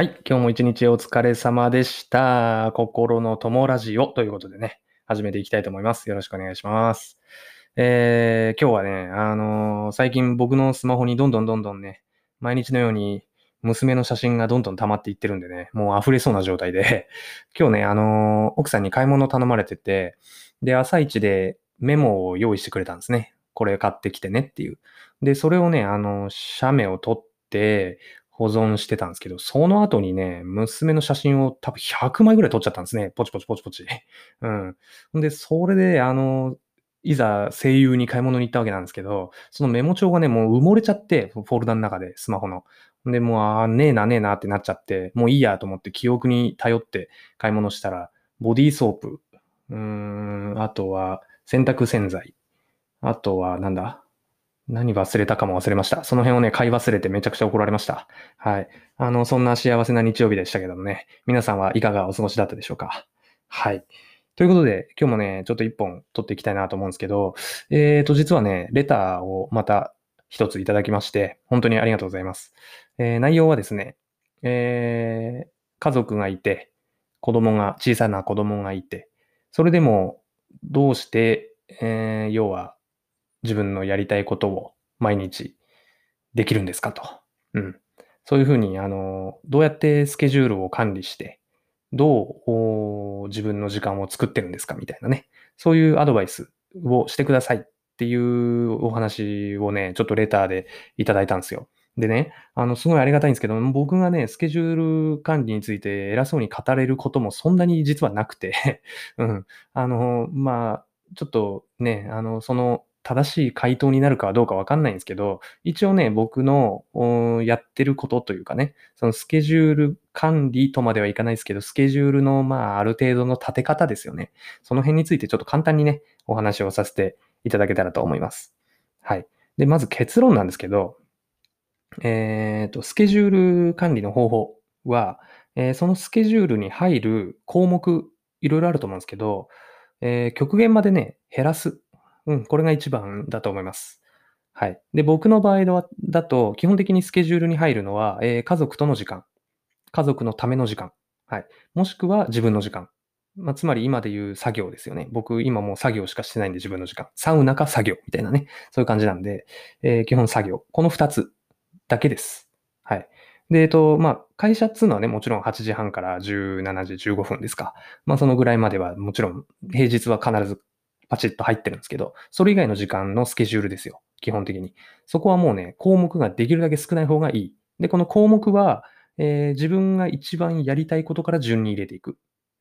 はい。今日も一日お疲れ様でした。心の友ラジオということでね、始めていきたいと思います。よろしくお願いします。えー、今日はね、あのー最近僕のスマホにどんどんどんどんね、毎日のように娘の写真がどんどん溜まっていってるんでね、もう溢れそうな状態で、今日ね、あのー奥さんに買い物頼まれてて、で、朝一でメモを用意してくれたんですね。これ買ってきてねっていう。で、それをね、あの、写メを撮って、保存してたんですけど、その後にね、娘の写真を多分100枚ぐらい撮っちゃったんですね。ポチポチポチポチ。うん。んで、それで、あの、いざ声優に買い物に行ったわけなんですけど、そのメモ帳がね、もう埋もれちゃって、フォルダの中で、スマホの。で、もう、あーねえなねえなってなっちゃって、もういいやと思って記憶に頼って買い物したら、ボディーソープ、うーん、あとは洗濯洗剤、あとはなんだ？何忘れたかも忘れました。その辺をね、買い忘れてめちゃくちゃ怒られました。はい。あの、そんな幸せな日曜日でしたけどもね、皆さんはいかがお過ごしだったでしょうか。はい。ということで、今日もね、ちょっと一本撮っていきたいなと思うんですけど、えーと、実はね、レターをまた一ついただきまして、本当にありがとうございます。えー内容はですね、えー家族がいて、子供が、小さな子供がいて、それでも、どうして、えー要は、自分のやりたいことを毎日できるんですかと。うん。そういうふうに、あの、どうやってスケジュールを管理して、どう自分の時間を作ってるんですかみたいなね。そういうアドバイスをしてくださいっていうお話をね、ちょっとレターでいただいたんですよ。でね、あの、すごいありがたいんですけど、僕がね、スケジュール管理について偉そうに語れることもそんなに実はなくて、うん。あの、まあ、ちょっとね、あの、その正しい回答になるかはどうかわかんないんですけど、一応ね、僕のやってることというかね、そのスケジュール管理とまではいかないですけど、スケジュールの、まあ、ある程度の立て方ですよね。その辺についてちょっと簡単にね、お話をさせていただけたらと思います。はい。で、まず結論なんですけど、えっと、スケジュール管理の方法は、えーそのスケジュールに入る項目、いろいろあると思うんですけど、えー極限までね、減らす。うん、これが一番だと思います。はい。で、僕の場合だだと、基本的にスケジュールに入るのは、えー家族との時間。家族のための時間。はい。もしくは自分の時間。まあ、つまり今で言う作業ですよね。僕、今もう作業しかしてないんで、自分の時間。サウナか作業みたいなね。そういう感じなんで、えー基本作業。この二つだけです。はい。で、えっと、まあ、会社っつうのはね、もちろん8時半から17時15分ですか。まあ、そのぐらいまでは、もちろん、平日は必ずパチッと入ってるんですけど、それ以外の時間のスケジュールですよ。基本的に。そこはもうね、項目ができるだけ少ない方がいい。で、この項目は、えー自分が一番やりたいことから順に入れていく。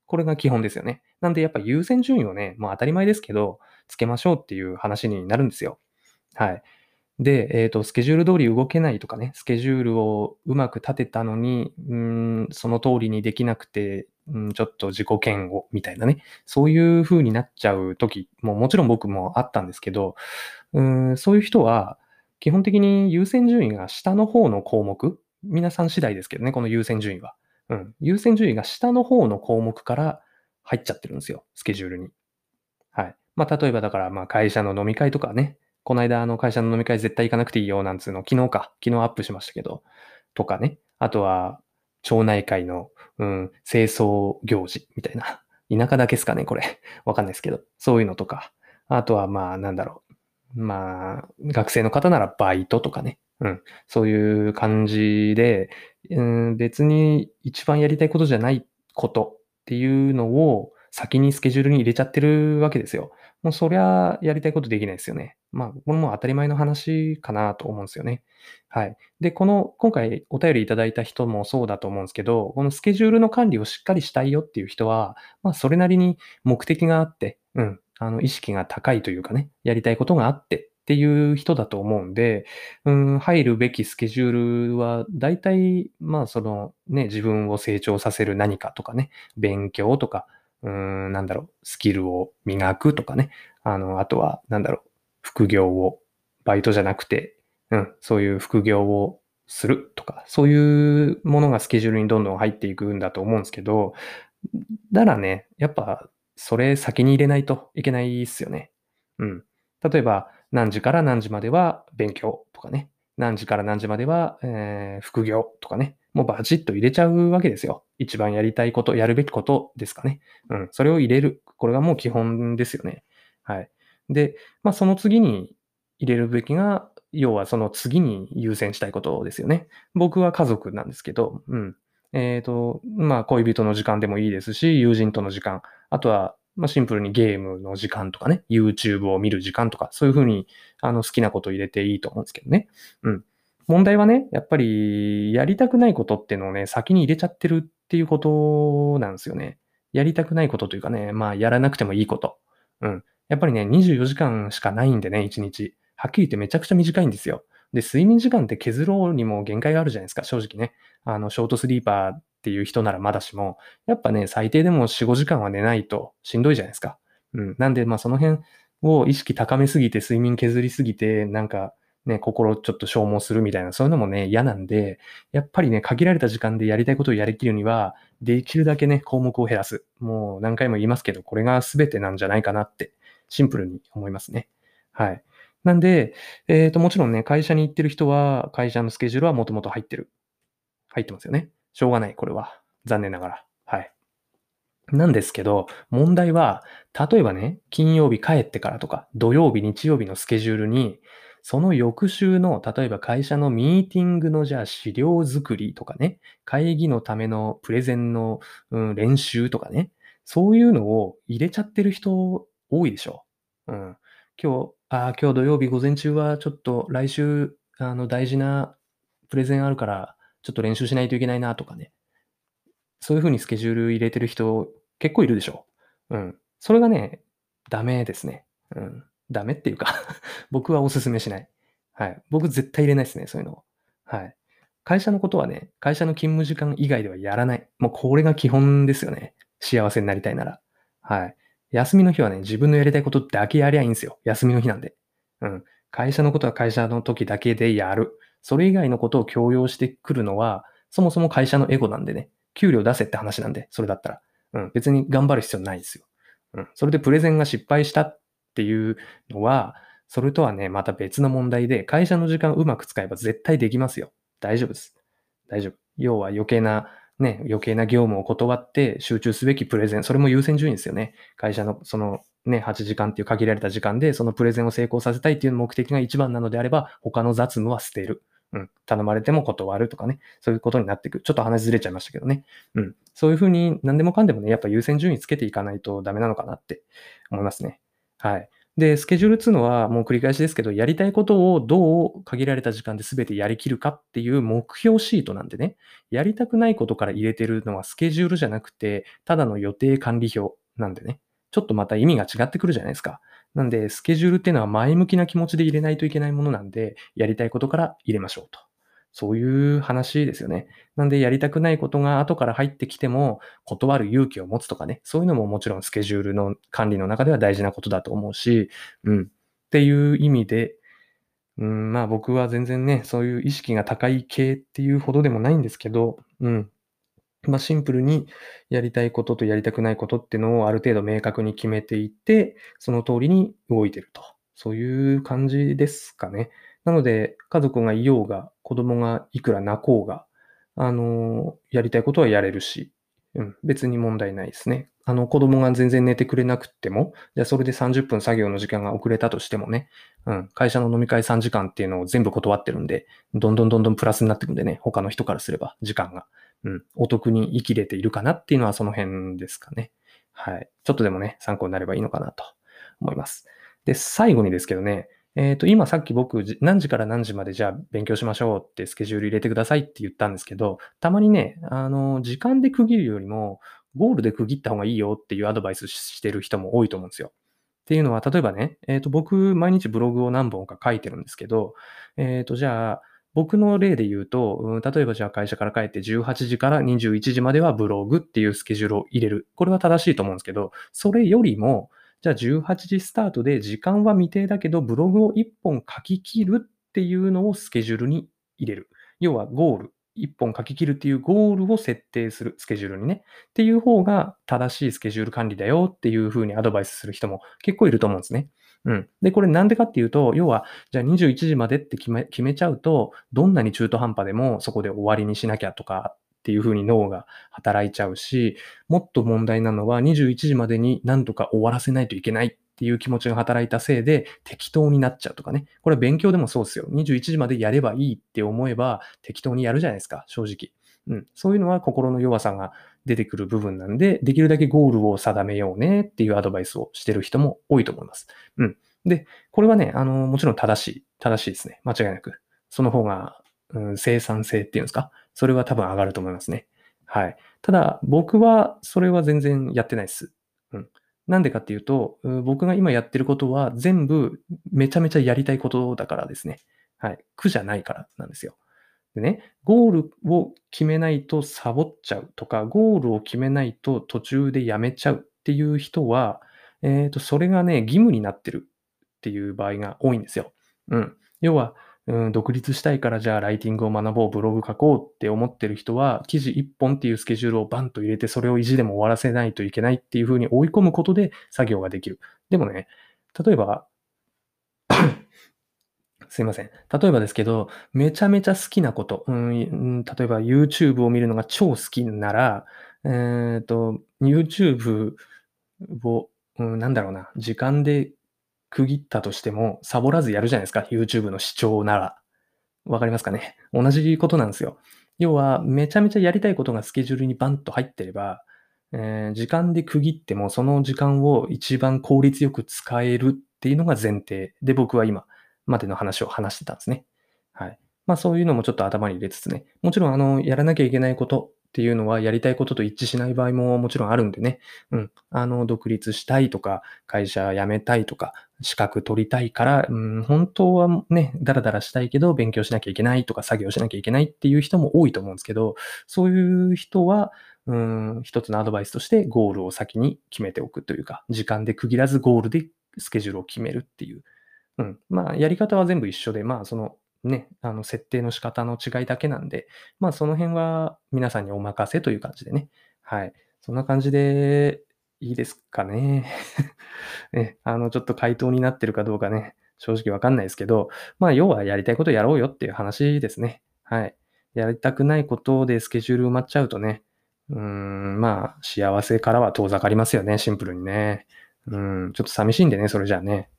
これが基本ですよね。なんでやっぱ優先順位をね、もう当たり前ですけど、つけましょうっていう話になるんですよ。はい。で、えっ、と、スケジュール通り動けないとかね、スケジュールをうまく立てたのに、うん、その通りにできなくて、うん、ちょっと自己嫌悪みたいなね、そういう風になっちゃう時ももちろん僕もあったんですけど、うん、そういう人は、基本的に優先順位が下の方の項目、皆さん次第ですけどね、この優先順位は。うん、優先順位が下の方の項目から入っちゃってるんですよ、スケジュールに。はい。まあ、例えばだから、まあ、会社の飲み会とかね、この間、あの、会社の飲み会絶対行かなくていいよ、なんつうの、昨日か、昨日アップしましたけど、とかね。あとは、町内会の、うん、清掃行事みたいな。田舎だけですかね、これ。わかんないですけど。そういうのとか。あとは、まあ、なんだろう。まあ、学生の方ならバイトとかね。うん。そういう感じで、うん、別に一番やりたいことじゃないことっていうのを先にスケジュールに入れちゃってるわけですよ。もうそりゃやりたいことできないですよね。まあ、これも当たり前の話かなと思うんですよね。はい。で、この、今回お便りいただいた人もそうだと思うんですけど、このスケジュールの管理をしっかりしたいよっていう人は、まあ、それなりに目的があって、うん、あの、意識が高いというかね、やりたいことがあってっていう人だと思うんで、うん、入るべきスケジュールは、大体、まあ、その、ね、自分を成長させる何かとかね、勉強とか、うん、なんだろう、スキルを磨くとかね、あの、あとは、なんだろう、副業を、バイトじゃなくて、うん、そういう副業をするとか、そういうものがスケジュールにどんどん入っていくんだと思うんですけど、だらね、やっぱ、それ先に入れないといけないっすよね。うん。例えば、何時から何時までは勉強とかね。何時から何時までは、えー副業とかね、もうバチッと入れちゃうわけですよ。一番やりたいこと、やるべきことですかね。うん。それを入れる。これがもう基本ですよね。はい。で、まあその次に入れるべきが、要はその次に優先したいことですよね。僕は家族なんですけど、うん。えっ、と、まあ恋人の時間でもいいですし、友人との時間、あとは、まあシンプルにゲームの時間とかね、YouTube を見る時間とか、そういうふうにあの好きなことを入れていいと思うんですけどね。うん。問題はね、やっぱりやりたくないことっていうのをね、先に入れちゃってるっていうことなんですよね。やりたくないことというかね、まあやらなくてもいいこと。うん。やっぱりね、24時間しかないんでね、1日。はっきり言ってめちゃくちゃ短いんですよ。で、睡眠時間って削ろうにも限界があるじゃないですか、正直ね。あの、ショートスリーパーっていう人ならまだしも、やっぱね、最低でも4、5時間は寝ないとしんどいじゃないですか。うん。なんで、まあその辺を意識高めすぎて、睡眠削りすぎて、なんか、ね、心ちょっと消耗するみたいな、そういうのもね、嫌なんで、やっぱりね、限られた時間でやりたいことをやりきるには、できるだけね、項目を減らす。もう何回も言いますけど、これが全てなんじゃないかなって、シンプルに思いますね。はい。なんで、えっ、と、もちろんね、会社に行ってる人は、会社のスケジュールはもともと入ってる。入ってますよね。しょうがない、これは。残念ながら。はい。なんですけど、問題は、例えばね、金曜日帰ってからとか、土曜日、日曜日のスケジュールに、その翌週の、例えば会社のミーティングのじゃあ資料作りとかね、会議のためのプレゼンの、うん、練習とかね、そういうのを入れちゃってる人多いでしょ。うん。今日、ああ、今日土曜日午前中はちょっと来週、あの、大事なプレゼンあるから、ちょっと練習しないといけないなとかね。そういう風にスケジュール入れてる人結構いるでしょ。うん。それがね、ダメですね。うん。ダメっていうか 僕はお勧めしない。はい。僕絶対入れないですね、そういうのを。はい。会社のことはね、会社の勤務時間以外ではやらない。もうこれが基本ですよね。幸せになりたいなら。はい。休みの日はね、自分のやりたいことだけやりゃいいんですよ。休みの日なんで。うん。会社のことは会社の時だけでやる。それ以外のことを強要してくるのは、そもそも会社のエゴなんでね。給料出せって話なんで、それだったら。うん。別に頑張る必要ないですよ。うん。それでプレゼンが失敗したっていうのは、それとはね、また別の問題で、会社の時間をうまく使えば絶対できますよ。大丈夫です。大丈夫。要は余計な、ね、余計な業務を断って集中すべきプレゼン、それも優先順位ですよね。会社のそのね、8時間っていう限られた時間で、そのプレゼンを成功させたいっていう目的が一番なのであれば、他の雑務は捨てる。うん。頼まれても断るとかね。そういうことになっていく。ちょっと話ずれちゃいましたけどね。うん。そういうふうに何でもかんでもね、やっぱ優先順位つけていかないとダメなのかなって思いますね。はい。で、スケジュールっていうのはもう繰り返しですけど、やりたいことをどう限られた時間で全てやりきるかっていう目標シートなんでね、やりたくないことから入れてるのはスケジュールじゃなくて、ただの予定管理表なんでね、ちょっとまた意味が違ってくるじゃないですか。なんで、スケジュールっていうのは前向きな気持ちで入れないといけないものなんで、やりたいことから入れましょうと。そういう話ですよね。なんで、やりたくないことが後から入ってきても、断る勇気を持つとかね、そういうのももちろんスケジュールの管理の中では大事なことだと思うし、うん。っていう意味で、うん、まあ僕は全然ね、そういう意識が高い系っていうほどでもないんですけど、うん。まあシンプルにやりたいこととやりたくないことっていうのをある程度明確に決めていって、その通りに動いてると。そういう感じですかね。なので、家族がいようが、子供がいくら泣こうが、あの、やりたいことはやれるし、うん、別に問題ないですね。あの、子供が全然寝てくれなくっても、じゃあそれで30分作業の時間が遅れたとしてもね、うん、会社の飲み会3時間っていうのを全部断ってるんで、どんどんどんどんプラスになってくんでね、他の人からすれば、時間が。うん、お得に生きれているかなっていうのはその辺ですかね。はい。ちょっとでもね、参考になればいいのかなと思います。で、最後にですけどね、えっ、と、今さっき僕、何時から何時までじゃあ勉強しましょうってスケジュール入れてくださいって言ったんですけど、たまにね、あの、時間で区切るよりも、ゴールで区切った方がいいよっていうアドバイスしてる人も多いと思うんですよ。っていうのは、例えばね、えっ、と、僕、毎日ブログを何本か書いてるんですけど、えっ、と、じゃあ、僕の例で言うと、うん例えばじゃあ会社から帰って18時から21時まではブログっていうスケジュールを入れる。これは正しいと思うんですけど、それよりも、じゃあ18時スタートで時間は未定だけど、ブログを1本書き切るっていうのをスケジュールに入れる。要はゴール。1本書き切るっていうゴールを設定するスケジュールにね。っていう方が正しいスケジュール管理だよっていう風にアドバイスする人も結構いると思うんですね。うん。で、これなんでかっていうと、要は、じゃあ21時までって決め決めちゃうと、どんなに中途半端でもそこで終わりにしなきゃとかっていう風に脳が働いちゃうし、もっと問題なのは21時までに何とか終わらせないといけないっていう気持ちが働いたせいで適当になっちゃうとかね。これは勉強でもそうですよ。21時までやればいいって思えば適当にやるじゃないですか、正直。うん。そういうのは心の弱さが出てくる部分なんで、できるだけゴールを定めようねっていうアドバイスをしてる人も多いと思います。うん。で、これはね、あの、もちろん正しい、正しいですね。間違いなく。その方が、うん、生産性っていうんですか？それは多分上がると思いますね。はい。ただ、僕はそれは全然やってないです。うん。なんでかっていうと、僕が今やってることは全部めちゃめちゃやりたいことだからですね。はい。苦じゃないからなんですよ。でね、ゴールを決めないとサボっちゃうとか、ゴールを決めないと途中でやめちゃうっていう人は、えっ、ー、と、それがね、義務になってるっていう場合が多いんですよ。うん。要は、うん、独立したいからじゃあライティングを学ぼう、ブログ書こうって思ってる人は、記事1本っていうスケジュールをバンと入れて、それを意地でも終わらせないといけないっていうふうに追い込むことで作業ができる。でもね、例えば、すいません。例えばですけど、めちゃめちゃ好きなこと、うん、例えば YouTube を見るのが超好きなら、えっ、ー、と、YouTube を、うん、なんだろうな、時間で区切ったとしても、サボらずやるじゃないですか。YouTube の視聴なら。わかりますかね？同じことなんですよ。要は、めちゃめちゃやりたいことがスケジュールにバンと入ってれば、えー、時間で区切っても、その時間を一番効率よく使えるっていうのが前提で、僕は今までの話を話してたんですね。はい。まあそういうのもちょっと頭に入れつつね。もちろん、あの、やらなきゃいけないことっていうのはやりたいことと一致しない場合ももちろんあるんでね。うん。あの、独立したいとか、会社辞めたいとか、資格取りたいから、うん、本当はね、ダラダラしたいけど、勉強しなきゃいけないとか、作業しなきゃいけないっていう人も多いと思うんですけど、そういう人は、うん、一つのアドバイスとしてゴールを先に決めておくというか、時間で区切らずゴールでスケジュールを決めるっていう。うん。まあ、やり方は全部一緒で、まあ、その、ね、あの、設定の仕方の違いだけなんで、まあ、その辺は皆さんにお任せという感じでね。はい。そんな感じでいいですかね。ね、あの、ちょっと回答になってるかどうかね、正直わかんないですけど、まあ、要はやりたいことやろうよっていう話ですね。はい。やりたくないことでスケジュール埋まっちゃうとね、うん、まあ、幸せからは遠ざかりますよね、シンプルにね。うん、ちょっと寂しいんでね、それじゃあね。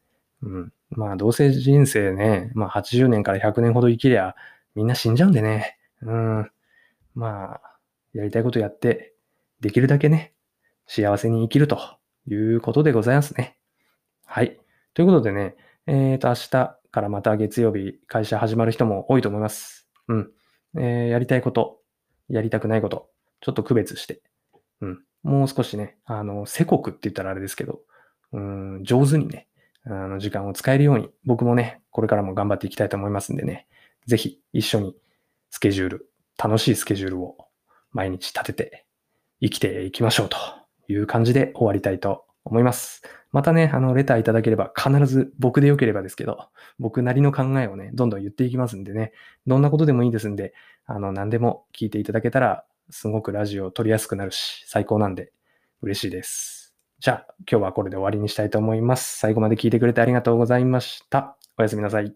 うん。まあ、どうせ人生ね、まあ、80年から100年ほど生きりゃ、みんな死んじゃうんでね。うん。まあ、やりたいことやって、できるだけね、幸せに生きるということでございますね。はい。ということでね、えっ、ー、と、明日からまた月曜日、会社始まる人も多いと思います。うん。えー、やりたいこと、やりたくないこと、ちょっと区別して、うん。もう少しね、あの、せこくって言ったらあれですけど、うん、上手にね、あの時間を使えるように、僕もね、これからも頑張っていきたいと思いますんでね、ぜひ一緒にスケジュール、楽しいスケジュールを毎日立てて生きていきましょうという感じで終わりたいと思います。またね、あの、レターいただければ必ず僕でよければですけど、僕なりの考えをね、どんどん言っていきますんでね、どんなことでもいいですんで、あの、何でも聞いていただけたら、すごくラジオを撮りやすくなるし、最高なんで嬉しいです。じゃあ、今日はこれで終わりにしたいと思います。最後まで聞いてくれてありがとうございました。おやすみなさい。